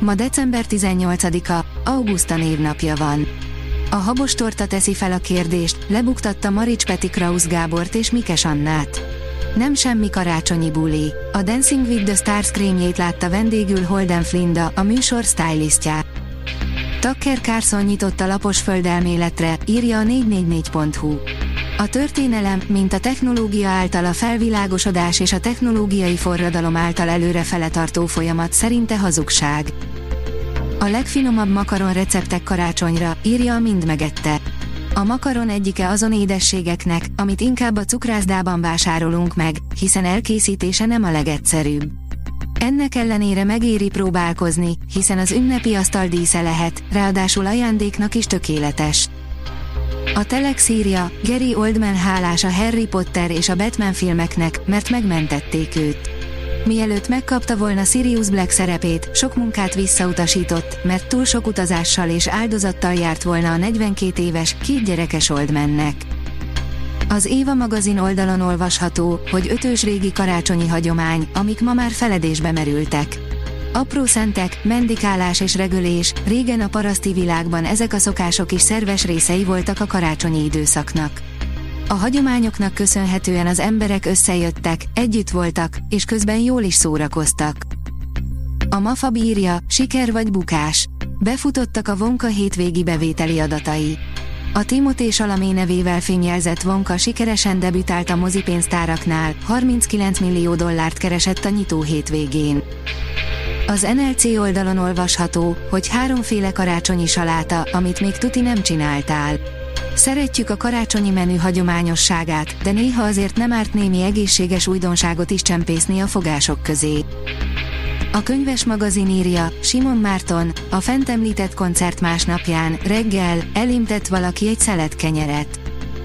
Ma december 18-a, Augusta névnapja van. A habos torta teszi fel a kérdést, lebuktatta Marics Peti Krausz Gábort és Mikes Annát. Nem semmi karácsonyi buli. A Dancing with the Stars krémjét látta vendégül Holden Flinda, a műsor stylistja. Tucker Carlson nyitott a lapos földelméletre, írja a 444.hu. A történelem, mint a technológia által a felvilágosodás és a technológiai forradalom által előre feletartó folyamat szerinte hazugság. A legfinomabb makaron receptek karácsonyra, írja a Mind megette. A makaron egyike azon édességeknek, amit inkább a cukrászdában vásárolunk meg, hiszen elkészítése nem a legegyszerűbb. Ennek ellenére megéri próbálkozni, hiszen az ünnepi asztal dísze lehet, ráadásul ajándéknak is tökéletes. A Telex írja, Gary Oldman hálás a Harry Potter és a Batman filmeknek, mert megmentették őt. Mielőtt megkapta volna Sirius Black szerepét, sok munkát visszautasított, mert túl sok utazással és áldozattal járt volna a 42 éves, két gyerekes Oldmannek. Az Éva magazin oldalon olvasható, hogy ötös régi karácsonyi hagyomány, amik ma már feledésbe merültek. Apró szentek, mendikálás és regölés, régen a paraszti világban ezek a szokások is szerves részei voltak a karácsonyi időszaknak. A hagyományoknak köszönhetően az emberek összejöttek, együtt voltak, és közben jól is szórakoztak. A MAFA bírja, siker vagy bukás. Befutottak a Vonka hétvégi bevételi adatai. A Timothée Salamé nevével fényjelzett Vonka sikeresen debütált a mozipénztáraknál, 39 millió dollárt keresett a nyitó hétvégén. Az NLC oldalon olvasható, hogy háromféle karácsonyi saláta, amit még tuti nem csináltál. Szeretjük a karácsonyi menü hagyományosságát, de néha azért nem árt némi egészséges újdonságot is csempészni a fogások közé. A könyves magazin írja, Simon Márton, a fent említett koncert másnapján, reggel, elimtett valaki egy szelet kenyeret.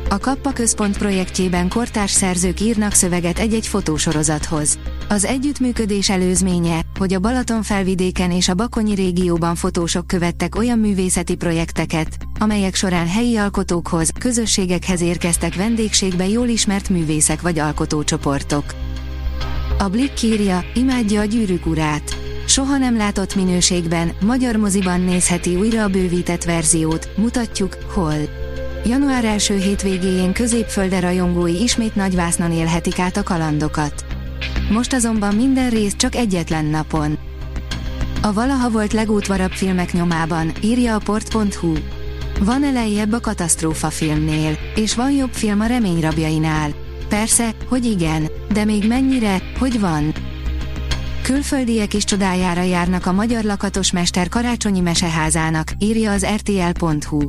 A Kappa Központ projektjében kortárs szerzők írnak szöveget egy-egy fotósorozathoz. Az együttműködés előzménye, hogy a Balaton felvidéken és a Bakonyi régióban fotósok követtek olyan művészeti projekteket, amelyek során helyi alkotókhoz, közösségekhez érkeztek vendégségbe jól ismert művészek vagy alkotócsoportok. A Blick írja, imádja a gyűrűk urát. Soha nem látott minőségben, magyar moziban nézheti újra a bővített verziót, mutatjuk, hol. Január első hétvégéjén középfölde rajongói ismét nagyvásznon élhetik át a kalandokat. Most azonban minden rész csak egyetlen napon. A valaha volt legútvarabb filmek nyomában, írja a port.hu. Van elejjebb a katasztrófa filmnél, és van jobb film a reményrabjainál. Persze, hogy igen, de még mennyire, hogy van. Külföldiek is csodájára járnak a magyar lakatos mester karácsonyi meseházának, írja az rtl.hu.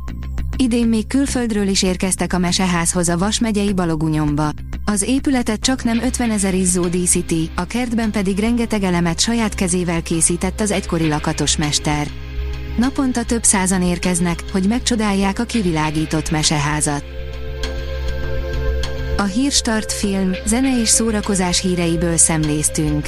Idén még külföldről is érkeztek a meseházhoz a Vas Balogunyomba. Az épületet csak nem 50 ezer izzó díszíti, a kertben pedig rengeteg elemet saját kezével készített az egykori lakatos mester. Naponta több százan érkeznek, hogy megcsodálják a kivilágított meseházat. A Hírstart film, zene és szórakozás híreiből szemléztünk.